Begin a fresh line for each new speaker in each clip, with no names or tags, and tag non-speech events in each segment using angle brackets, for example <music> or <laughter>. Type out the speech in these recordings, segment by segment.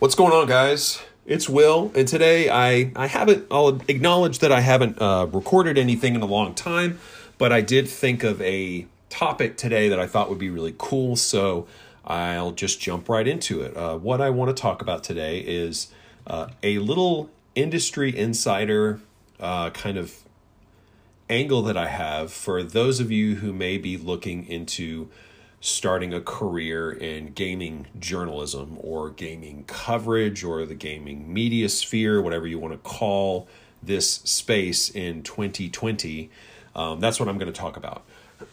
What's going on, guys? It's Will, and today I, I haven't, I'll acknowledge that I haven't uh, recorded anything in a long time, but I did think of a topic today that I thought would be really cool, so I'll just jump right into it. Uh, what I want to talk about today is uh, a little industry insider uh, kind of angle that I have for those of you who may be looking into starting a career in gaming journalism or gaming coverage or the gaming media sphere, whatever you want to call this space in 2020. Um, that's what I'm going to talk about.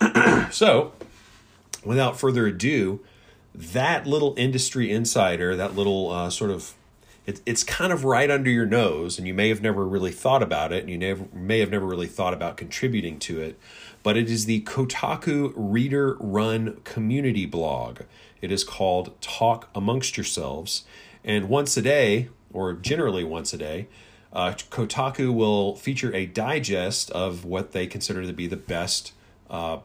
<clears throat> so, without further ado, that little industry insider, that little uh, sort of it, it's kind of right under your nose, and you may have never really thought about it, and you never, may have never really thought about contributing to it. But it is the Kotaku Reader Run community blog. It is called Talk Amongst Yourselves. And once a day, or generally once a day, uh, Kotaku will feature a digest of what they consider to be the best uh,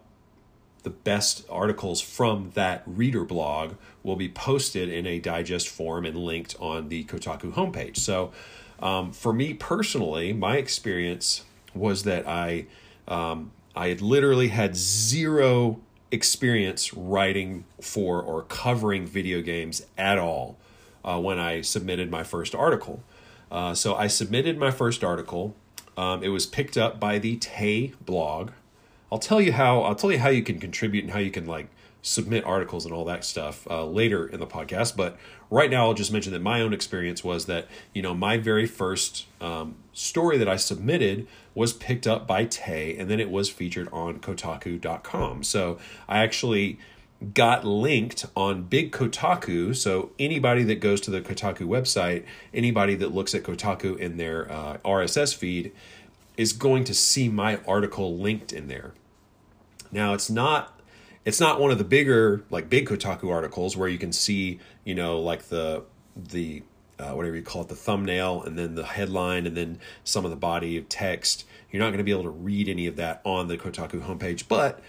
the best articles from that reader blog will be posted in a digest form and linked on the Kotaku homepage. So, um, for me personally, my experience was that I um, I had literally had zero experience writing for or covering video games at all uh, when I submitted my first article. Uh, so I submitted my first article. Um, it was picked up by the Tay blog, I'll tell you how I'll tell you how you can contribute and how you can like submit articles and all that stuff uh, later in the podcast. But right now, I'll just mention that my own experience was that you know my very first um, story that I submitted was picked up by Tay, and then it was featured on Kotaku.com. So I actually got linked on Big Kotaku. So anybody that goes to the Kotaku website, anybody that looks at Kotaku in their uh, RSS feed, is going to see my article linked in there. Now it's not it's not one of the bigger like big Kotaku articles where you can see you know like the the uh, whatever you call it the thumbnail and then the headline and then some of the body of text. You're not going to be able to read any of that on the Kotaku homepage, but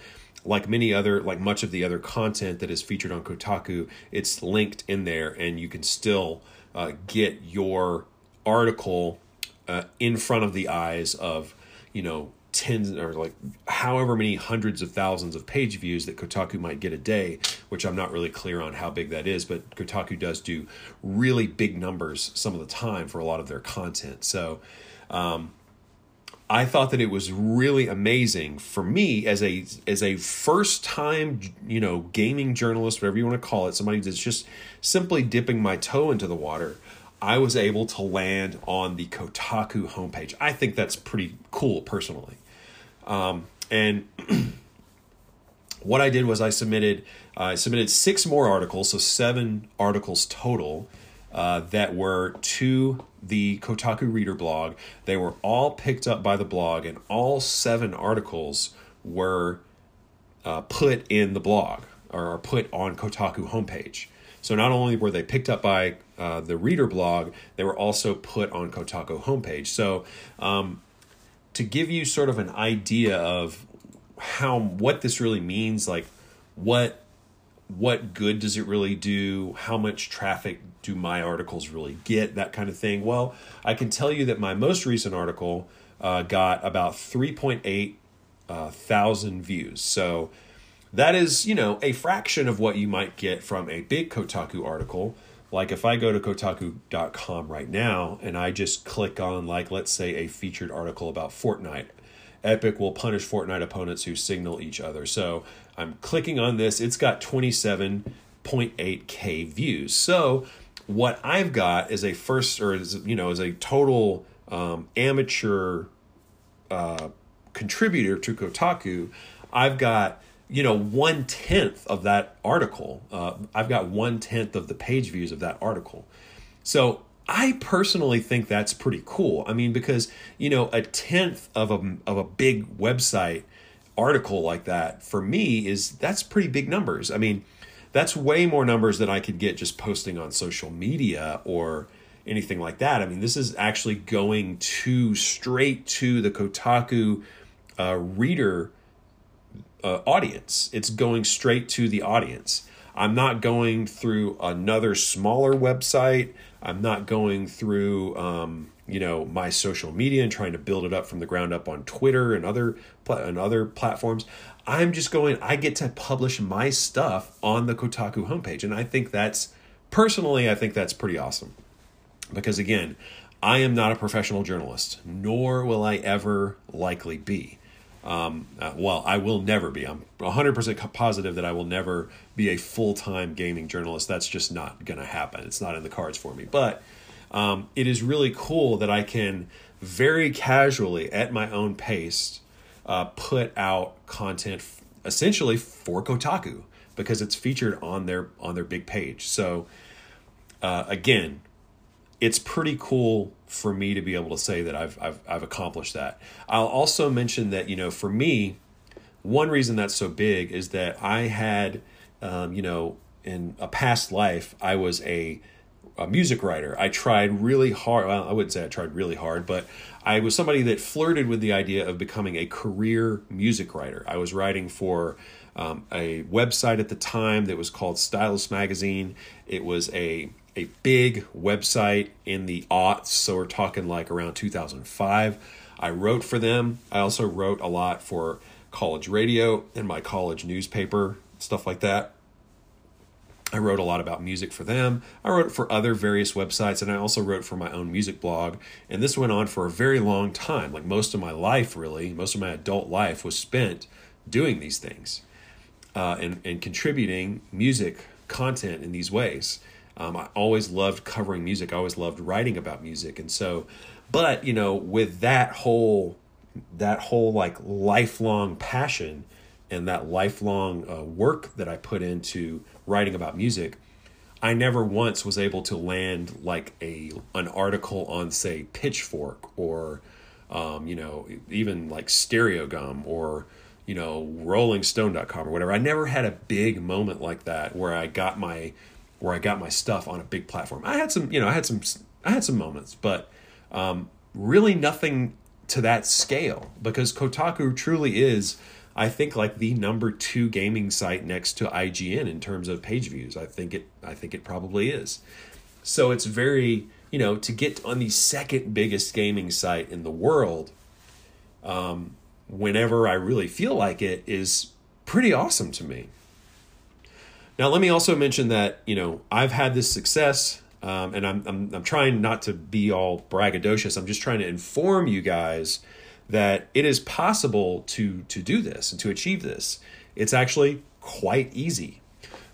like many other like much of the other content that is featured on Kotaku, it's linked in there and you can still uh, get your article uh, in front of the eyes of you know tens or like however many hundreds of thousands of page views that Kotaku might get a day, which I'm not really clear on how big that is, but Kotaku does do really big numbers some of the time for a lot of their content. So, um, I thought that it was really amazing for me as a as a first time you know gaming journalist, whatever you want to call it, somebody that's just simply dipping my toe into the water. I was able to land on the Kotaku homepage. I think that's pretty cool personally. Um, and <clears throat> what I did was I submitted uh, I submitted six more articles, so seven articles total uh, that were to the Kotaku Reader blog. They were all picked up by the blog, and all seven articles were uh, put in the blog or put on Kotaku homepage. So not only were they picked up by uh, the Reader blog, they were also put on Kotaku homepage. So um, to give you sort of an idea of how what this really means like what what good does it really do? How much traffic do my articles really get? That kind of thing. Well i can tell you that my most recent article uh, got about 3.8 uh, thousand views. So that is you know a fraction of what you might get from a big kotaku article like if I go to Kotaku.com right now and I just click on, like, let's say a featured article about Fortnite, Epic will punish Fortnite opponents who signal each other. So I'm clicking on this. It's got 27.8k views. So what I've got is a first, or is, you know, is a total um, amateur uh, contributor to Kotaku. I've got you know one tenth of that article. Uh, I've got one tenth of the page views of that article. So I personally think that's pretty cool. I mean, because you know a tenth of a of a big website article like that for me is that's pretty big numbers. I mean, that's way more numbers than I could get just posting on social media or anything like that. I mean, this is actually going to straight to the Kotaku uh, reader uh, audience. It's going straight to the audience. I'm not going through another smaller website. I'm not going through, um, you know, my social media and trying to build it up from the ground up on Twitter and other and other platforms. I'm just going. I get to publish my stuff on the Kotaku homepage, and I think that's personally, I think that's pretty awesome. Because again, I am not a professional journalist, nor will I ever likely be. Um, uh, well, I will never be. I'm 100% positive that I will never be a full time gaming journalist. That's just not going to happen. It's not in the cards for me. But um, it is really cool that I can very casually, at my own pace, uh, put out content f- essentially for Kotaku because it's featured on their on their big page. So uh, again, it's pretty cool for me to be able to say that I've, I've, I've accomplished that. I'll also mention that, you know, for me, one reason that's so big is that I had, um, you know, in a past life, I was a, a music writer. I tried really hard. Well, I wouldn't say I tried really hard, but I was somebody that flirted with the idea of becoming a career music writer. I was writing for um, a website at the time that was called Stylus Magazine. It was a a big website in the aughts, so we're talking like around 2005. I wrote for them. I also wrote a lot for college radio and my college newspaper, stuff like that. I wrote a lot about music for them. I wrote for other various websites, and I also wrote for my own music blog. And this went on for a very long time. Like most of my life, really, most of my adult life was spent doing these things uh, and, and contributing music content in these ways. Um, I always loved covering music. I always loved writing about music, and so, but you know, with that whole that whole like lifelong passion and that lifelong uh, work that I put into writing about music, I never once was able to land like a an article on say Pitchfork or um, you know even like Stereogum or you know RollingStone.com or whatever. I never had a big moment like that where I got my where I got my stuff on a big platform. I had some, you know, I had some, I had some moments, but um, really nothing to that scale because Kotaku truly is, I think, like the number two gaming site next to IGN in terms of page views. I think it, I think it probably is. So it's very, you know, to get on the second biggest gaming site in the world, um, whenever I really feel like it, is pretty awesome to me. Now, let me also mention that you know I've had this success, um, and I'm, I'm I'm trying not to be all braggadocious. I'm just trying to inform you guys that it is possible to to do this and to achieve this. It's actually quite easy.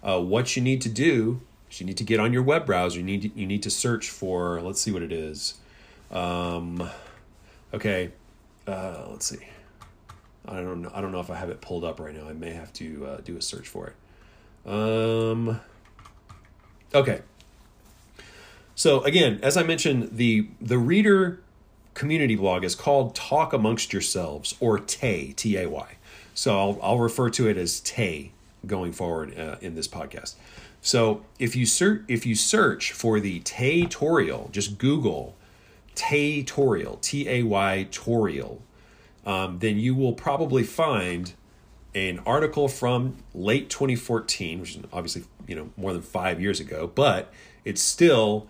Uh, what you need to do is you need to get on your web browser. You need to, you need to search for. Let's see what it is. Um, okay, uh, let's see. I don't know. I don't know if I have it pulled up right now. I may have to uh, do a search for it. Um, okay. So again, as I mentioned, the the reader community blog is called Talk Amongst Yourselves or Tay T A Y. So I'll I'll refer to it as Tay going forward uh, in this podcast. So if you search if you search for the Taytorial, just Google Taytorial T A Y Torial, um, then you will probably find an article from late 2014, which is obviously you know more than five years ago, but it's still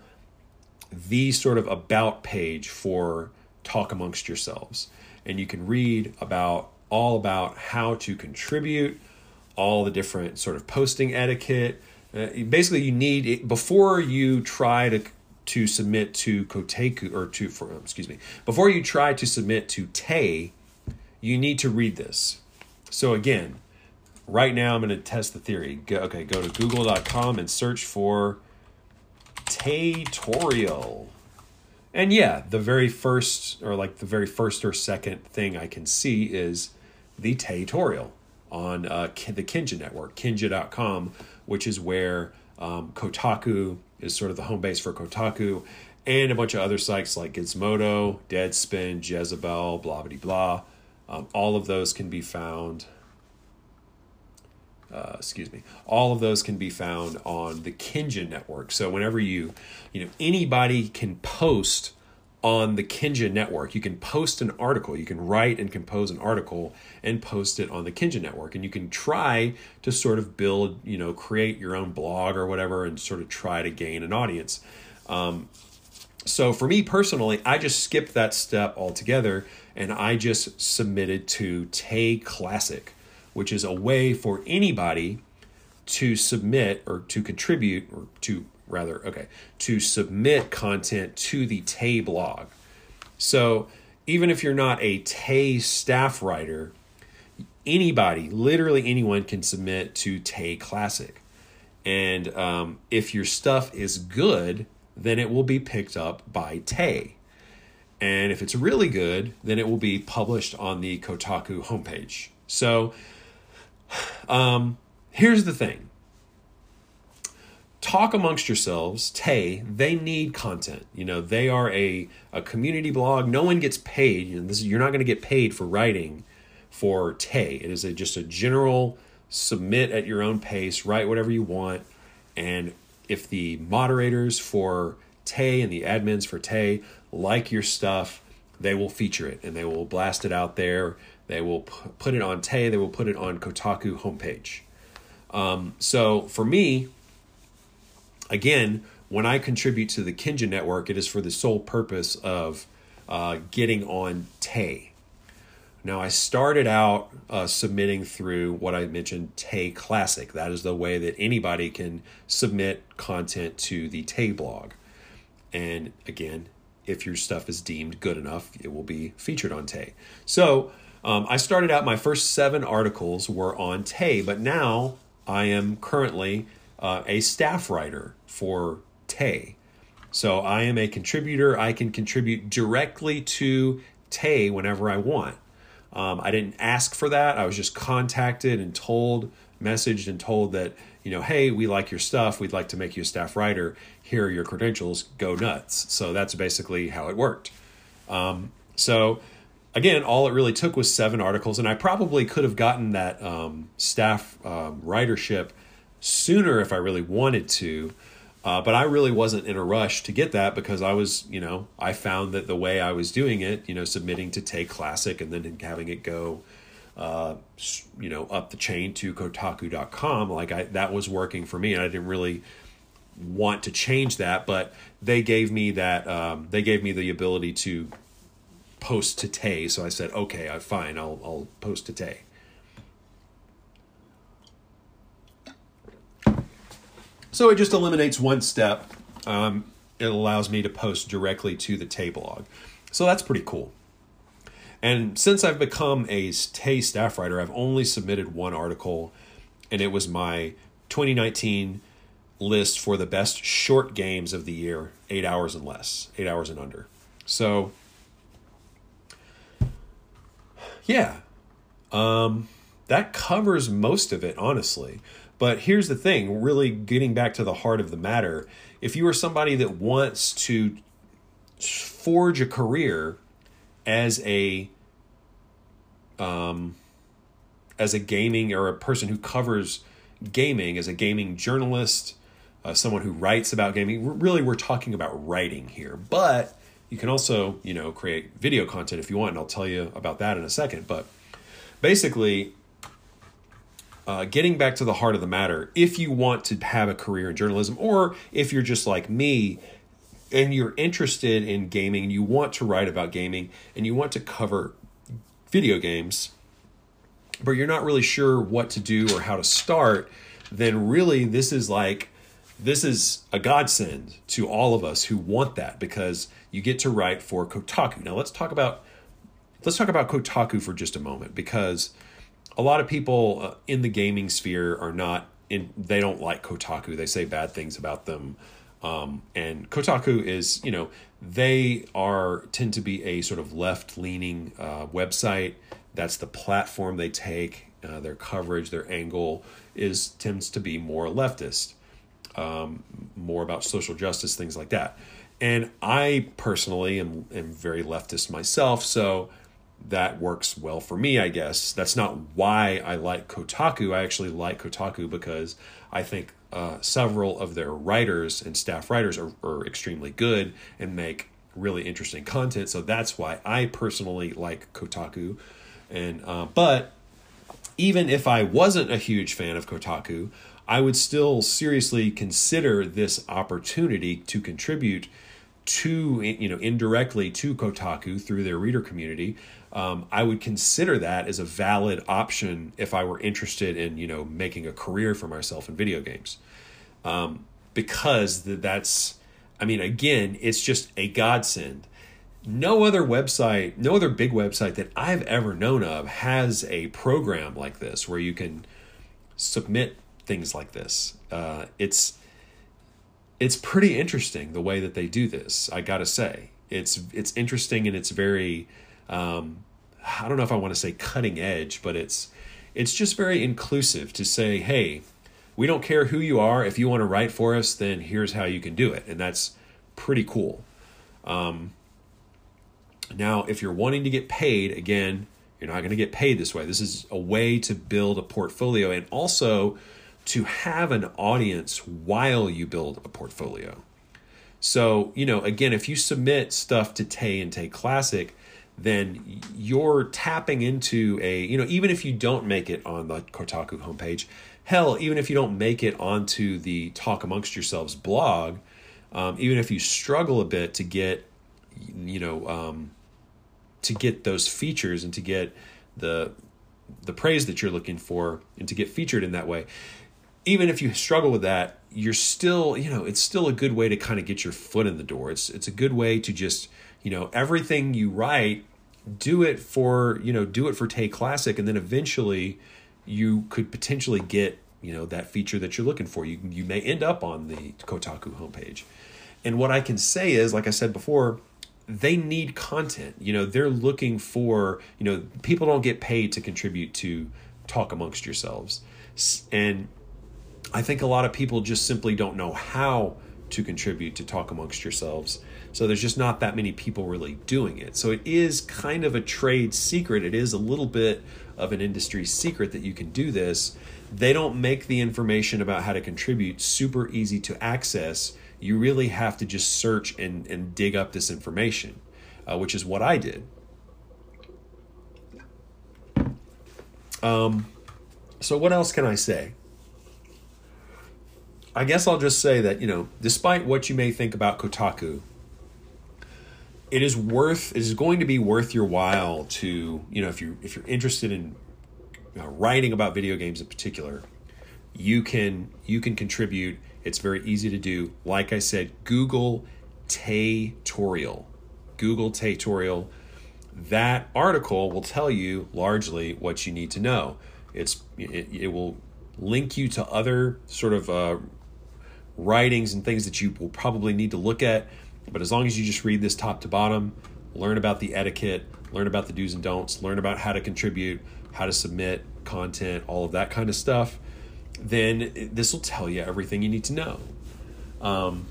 the sort of about page for talk amongst yourselves, and you can read about all about how to contribute, all the different sort of posting etiquette. Uh, basically, you need it, before you try to to submit to Kotaku or to for excuse me before you try to submit to Tay, you need to read this so again, right now I'm going to test the theory. Go, okay, go to google.com and search for Taytorial. And yeah, the very first, or like the very first or second thing I can see is the Taytorial on uh, the Kinja network, kinja.com, which is where um, Kotaku is sort of the home base for Kotaku, and a bunch of other sites like Gizmodo, Deadspin, Jezebel, blah, blah, blah. Um, all of those can be found. Uh, excuse me. All of those can be found on the Kinja network. So whenever you, you know, anybody can post on the Kinja network. You can post an article. You can write and compose an article and post it on the Kinja network. And you can try to sort of build, you know, create your own blog or whatever, and sort of try to gain an audience. Um, so for me personally, I just skipped that step altogether and I just submitted to Tay Classic, which is a way for anybody to submit or to contribute or to rather, okay, to submit content to the Tay blog. So even if you're not a Tay staff writer, anybody, literally anyone, can submit to Tay Classic. And um, if your stuff is good, then it will be picked up by Tay. And if it's really good, then it will be published on the Kotaku homepage. So um, here's the thing talk amongst yourselves. Tay, they need content. You know, they are a, a community blog. No one gets paid. You know, this, you're not going to get paid for writing for Tay. It is a, just a general submit at your own pace, write whatever you want. And if the moderators for Tay and the admins for Tay like your stuff, they will feature it and they will blast it out there. They will put it on Tay, they will put it on Kotaku homepage. Um, so for me, again, when I contribute to the Kinja network, it is for the sole purpose of uh, getting on Tay. Now, I started out uh, submitting through what I mentioned, Tay Classic. That is the way that anybody can submit content to the Tay blog. And again, if your stuff is deemed good enough, it will be featured on Tay. So um, I started out, my first seven articles were on Tay, but now I am currently uh, a staff writer for Tay. So I am a contributor. I can contribute directly to Tay whenever I want. Um, I didn't ask for that. I was just contacted and told, messaged and told that, you know, hey, we like your stuff. We'd like to make you a staff writer. Here are your credentials. Go nuts. So that's basically how it worked. Um, so again, all it really took was seven articles, and I probably could have gotten that um, staff um, ridership sooner if I really wanted to. Uh, but I really wasn't in a rush to get that because I was, you know, I found that the way I was doing it, you know, submitting to Tay Classic and then having it go, uh, you know, up the chain to Kotaku.com, like I that was working for me, and I didn't really want to change that, but they gave me that um, they gave me the ability to post to Tay, so I said, okay, I fine, I'll I'll post to Tay. So it just eliminates one step. Um, it allows me to post directly to the Tay blog. So that's pretty cool. And since I've become a Tay staff writer, I've only submitted one article, and it was my 2019 list for the best short games of the year, eight hours and less, eight hours and under. So, yeah, um, that covers most of it, honestly. But here's the thing really getting back to the heart of the matter. If you are somebody that wants to forge a career as a um, as a gaming or a person who covers gaming as a gaming journalist uh, someone who writes about gaming really we're talking about writing here. But you can also you know create video content if you want and i'll tell you about that in a second. But basically uh, getting back to the heart of the matter, if you want to have a career in journalism, or if you're just like me and you're interested in gaming you want to write about gaming and you want to cover video games, but you're not really sure what to do or how to start, then really this is like this is a godsend to all of us who want that because you get to write for Kotaku. Now let's talk about let's talk about Kotaku for just a moment because a lot of people uh, in the gaming sphere are not in they don't like Kotaku. They say bad things about them. Um, and Kotaku is, you know, they are tend to be a sort of left leaning uh, website. That's the platform they take. Uh, their coverage, their angle is tends to be more leftist, um, more about social justice, things like that. And I personally am, am very leftist myself, so that works well for me, I guess. That's not why I like Kotaku. I actually like Kotaku because I think uh, several of their writers and staff writers are, are extremely good and make really interesting content. So that's why I personally like Kotaku. And uh, but even if I wasn't a huge fan of Kotaku, I would still seriously consider this opportunity to contribute to you know indirectly to Kotaku through their reader community. Um, I would consider that as a valid option if I were interested in you know making a career for myself in video games, um, because that's I mean again it's just a godsend. No other website, no other big website that I've ever known of has a program like this where you can submit things like this. Uh, it's it's pretty interesting the way that they do this. I gotta say, it's it's interesting and it's very um, I don't know if I want to say cutting edge, but it's it's just very inclusive to say, hey, we don't care who you are. If you want to write for us, then here's how you can do it, and that's pretty cool. Um, now, if you're wanting to get paid, again, you're not going to get paid this way. This is a way to build a portfolio and also to have an audience while you build a portfolio. So, you know, again, if you submit stuff to Tay and Tay Classic, then you're tapping into a, you know, even if you don't make it on the Kotaku homepage, hell, even if you don't make it onto the Talk Amongst Yourselves blog, um, even if you struggle a bit to get, you know, um, to get those features and to get the the praise that you're looking for and to get featured in that way even if you struggle with that, you're still, you know, it's still a good way to kind of get your foot in the door. It's it's a good way to just, you know, everything you write, do it for, you know, do it for Tay Classic, and then eventually you could potentially get, you know, that feature that you're looking for. You you may end up on the Kotaku homepage. And what I can say is, like I said before, they need content. You know, they're looking for, you know, people don't get paid to contribute to talk amongst yourselves. And I think a lot of people just simply don't know how to contribute to talk amongst yourselves. So there's just not that many people really doing it. So it is kind of a trade secret. It is a little bit of an industry secret that you can do this. They don't make the information about how to contribute super easy to access. You really have to just search and, and dig up this information, uh, which is what I did. Um, so, what else can I say? I guess I'll just say that, you know, despite what you may think about Kotaku, it is worth it is going to be worth your while to, you know, if you if you're interested in know, writing about video games in particular, you can you can contribute. It's very easy to do. Like I said, Google Taytorial. Google Taytorial. That article will tell you largely what you need to know. It's it, it will link you to other sort of uh, writings and things that you will probably need to look at. But as long as you just read this top to bottom, learn about the etiquette, learn about the do's and don'ts, learn about how to contribute, how to submit content, all of that kind of stuff, then this will tell you everything you need to know. Um,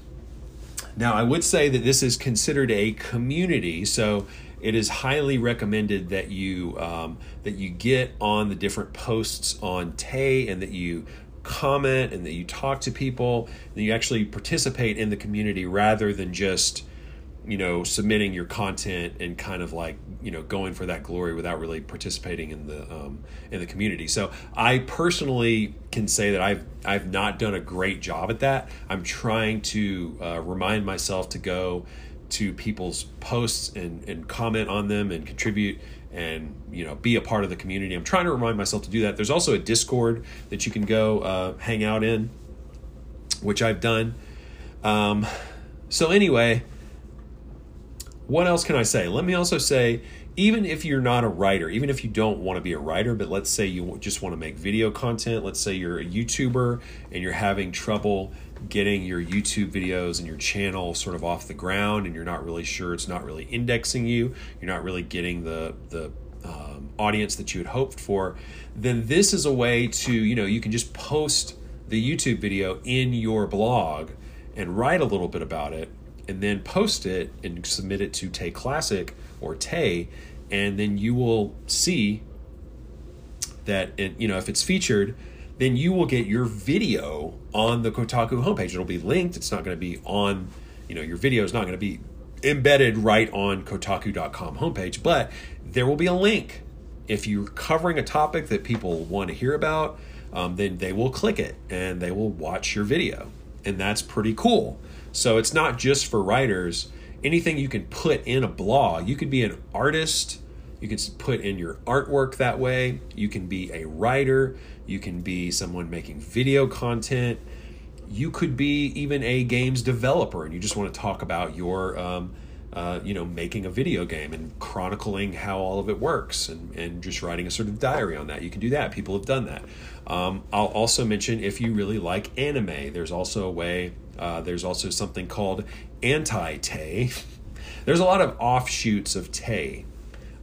now, I would say that this is considered a community, so it is highly recommended that you um, that you get on the different posts on Tay and that you comment and that you talk to people and you actually participate in the community rather than just you know submitting your content and kind of like you know going for that glory without really participating in the um, in the community. So i personally can say that i've i've not done a great job at that. I'm trying to uh, remind myself to go to people's posts and and comment on them and contribute and you know be a part of the community. I'm trying to remind myself to do that. There's also a Discord that you can go uh, hang out in, which I've done. Um, so anyway, what else can I say? Let me also say, even if you're not a writer, even if you don't want to be a writer, but let's say you just want to make video content. Let's say you're a YouTuber and you're having trouble getting your YouTube videos and your channel sort of off the ground and you're not really sure it's not really indexing you, you're not really getting the the um, audience that you had hoped for, then this is a way to, you know, you can just post the YouTube video in your blog and write a little bit about it and then post it and submit it to Tay Classic or Tay and then you will see that it, you know if it's featured then you will get your video on the Kotaku homepage. It'll be linked. It's not going to be on, you know, your video is not going to be embedded right on Kotaku.com homepage, but there will be a link. If you're covering a topic that people want to hear about, um, then they will click it and they will watch your video. And that's pretty cool. So it's not just for writers. Anything you can put in a blog, you could be an artist, you can put in your artwork that way, you can be a writer, you can be someone making video content, you could be even a games developer and you just want to talk about your. Um, uh, you know, making a video game and chronicling how all of it works and, and just writing a sort of diary on that. You can do that. People have done that. Um, I'll also mention if you really like anime, there's also a way, uh, there's also something called AniTay. <laughs> there's a lot of offshoots of Tay.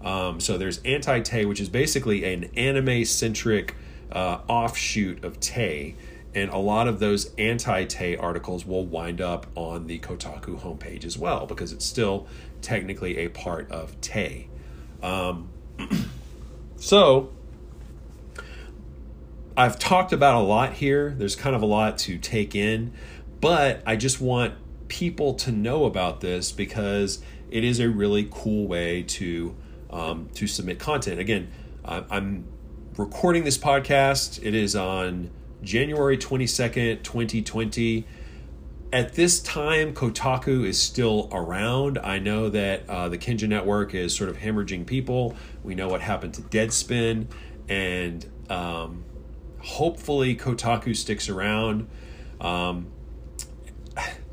Um, so there's AniTay, which is basically an anime centric uh, offshoot of Tay and a lot of those AniTay articles will wind up on the Kotaku homepage as well because it's still technically a part of Tay. Um, <clears throat> so, I've talked about a lot here. There's kind of a lot to take in, but I just want people to know about this because it is a really cool way to um, to submit content. Again, I'm recording this podcast. It is on January 22nd, 2020. At this time, Kotaku is still around. I know that uh, the Kinja Network is sort of hemorrhaging people. We know what happened to Deadspin, and um, hopefully, Kotaku sticks around. Um,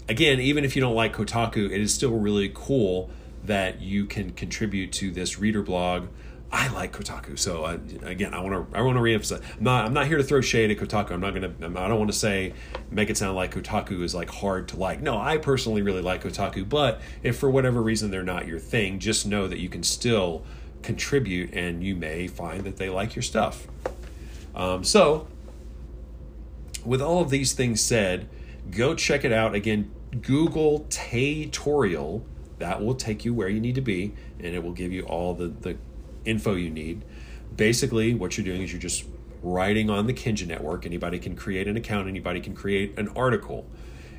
again, even if you don't like Kotaku, it is still really cool that you can contribute to this reader blog I like Kotaku. So uh, again, I want to I want to reemphasize. I'm not I'm not here to throw shade at Kotaku. I'm not gonna I don't want to say make it sound like Kotaku is like hard to like. No, I personally really like Kotaku. But if for whatever reason they're not your thing, just know that you can still contribute, and you may find that they like your stuff. Um, so, with all of these things said, go check it out again. Google Taytorial. That will take you where you need to be, and it will give you all the the info you need. Basically, what you're doing is you're just writing on the Kinja network. Anybody can create an account, anybody can create an article.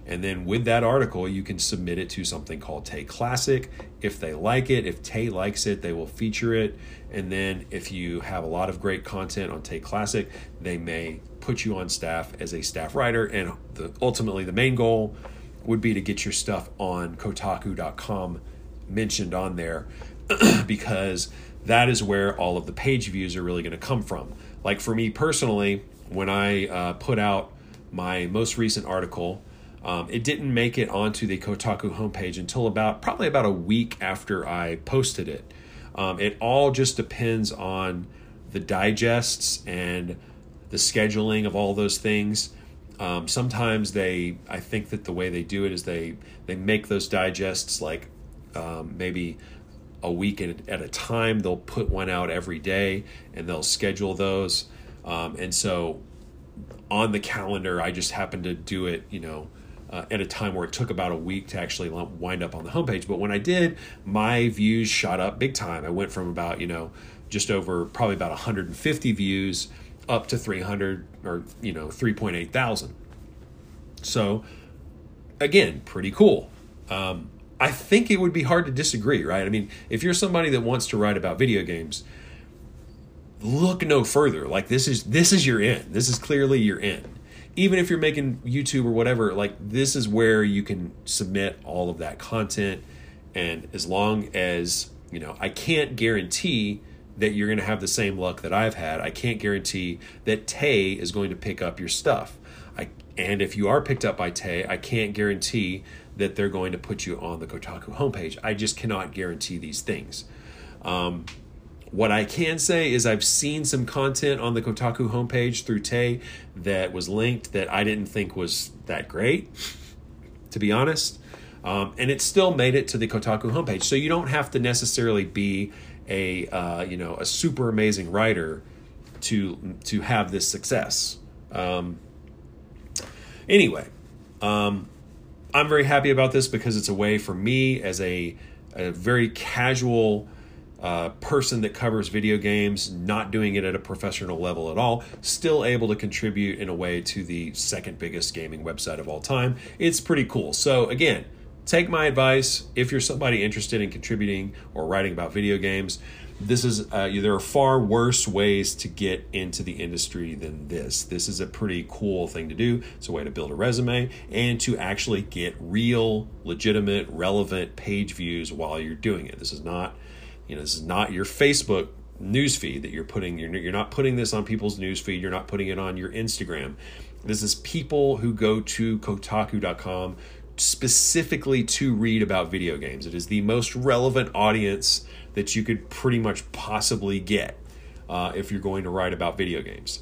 And then with that article, you can submit it to something called Tay Classic. If they like it, if Tay likes it, they will feature it. And then if you have a lot of great content on Tay Classic, they may put you on staff as a staff writer. And the, ultimately, the main goal would be to get your stuff on Kotaku.com mentioned on there <clears throat> because that is where all of the page views are really going to come from. Like for me personally, when I uh, put out my most recent article, um, it didn't make it onto the Kotaku homepage until about probably about a week after I posted it. Um, it all just depends on the digests and the scheduling of all those things. Um, sometimes they, I think that the way they do it is they they make those digests like um, maybe a week at, a time. They'll put one out every day and they'll schedule those. Um, and so on the calendar, I just happened to do it, you know, uh, at a time where it took about a week to actually wind up on the homepage. But when I did, my views shot up big time. I went from about, you know, just over probably about 150 views up to 300 or, you know, 3.8 thousand. So again, pretty cool. Um, I think it would be hard to disagree, right? I mean, if you're somebody that wants to write about video games, look no further. Like this is this is your end. This is clearly your end. Even if you're making YouTube or whatever, like this is where you can submit all of that content and as long as, you know, I can't guarantee that you're going to have the same luck that I've had. I can't guarantee that Tay is going to pick up your stuff. I and if you are picked up by Tay, I can't guarantee that they're going to put you on the Kotaku homepage. I just cannot guarantee these things. Um, what I can say is I've seen some content on the Kotaku homepage through Tay that was linked that I didn't think was that great, to be honest. Um, and it still made it to the Kotaku homepage. So you don't have to necessarily be a uh, you know a super amazing writer to to have this success. Um, anyway, um, I'm very happy about this because it's a way for me as a, a very casual uh, person that covers video games, not doing it at a professional level at all, still able to contribute in a way to the second biggest gaming website of all time. It's pretty cool. So, again, take my advice if you're somebody interested in contributing or writing about video games. This is uh, there are far worse ways to get into the industry than this. This is a pretty cool thing to do. It's a way to build a resume and to actually get real, legitimate, relevant page views while you're doing it. This is not, you know, this is not your Facebook newsfeed that you're putting. You're, you're not putting this on people's newsfeed. You're not putting it on your Instagram. This is people who go to Kotaku.com specifically to read about video games. It is the most relevant audience that you could pretty much possibly get uh, if you're going to write about video games.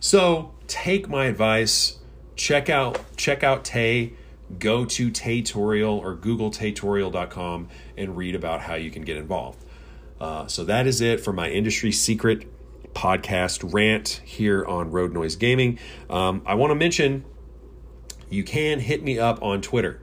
So take my advice. Check out check out Tay. Go to Taytorial or Google Taytorial.com and read about how you can get involved. Uh, so that is it for my industry secret podcast rant here on Road Noise Gaming. Um, I want to mention you can hit me up on Twitter.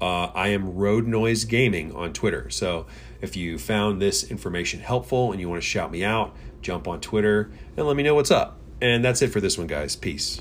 Uh, I am Road Noise Gaming on Twitter. So if you found this information helpful and you want to shout me out, jump on Twitter and let me know what's up. And that's it for this one, guys. Peace.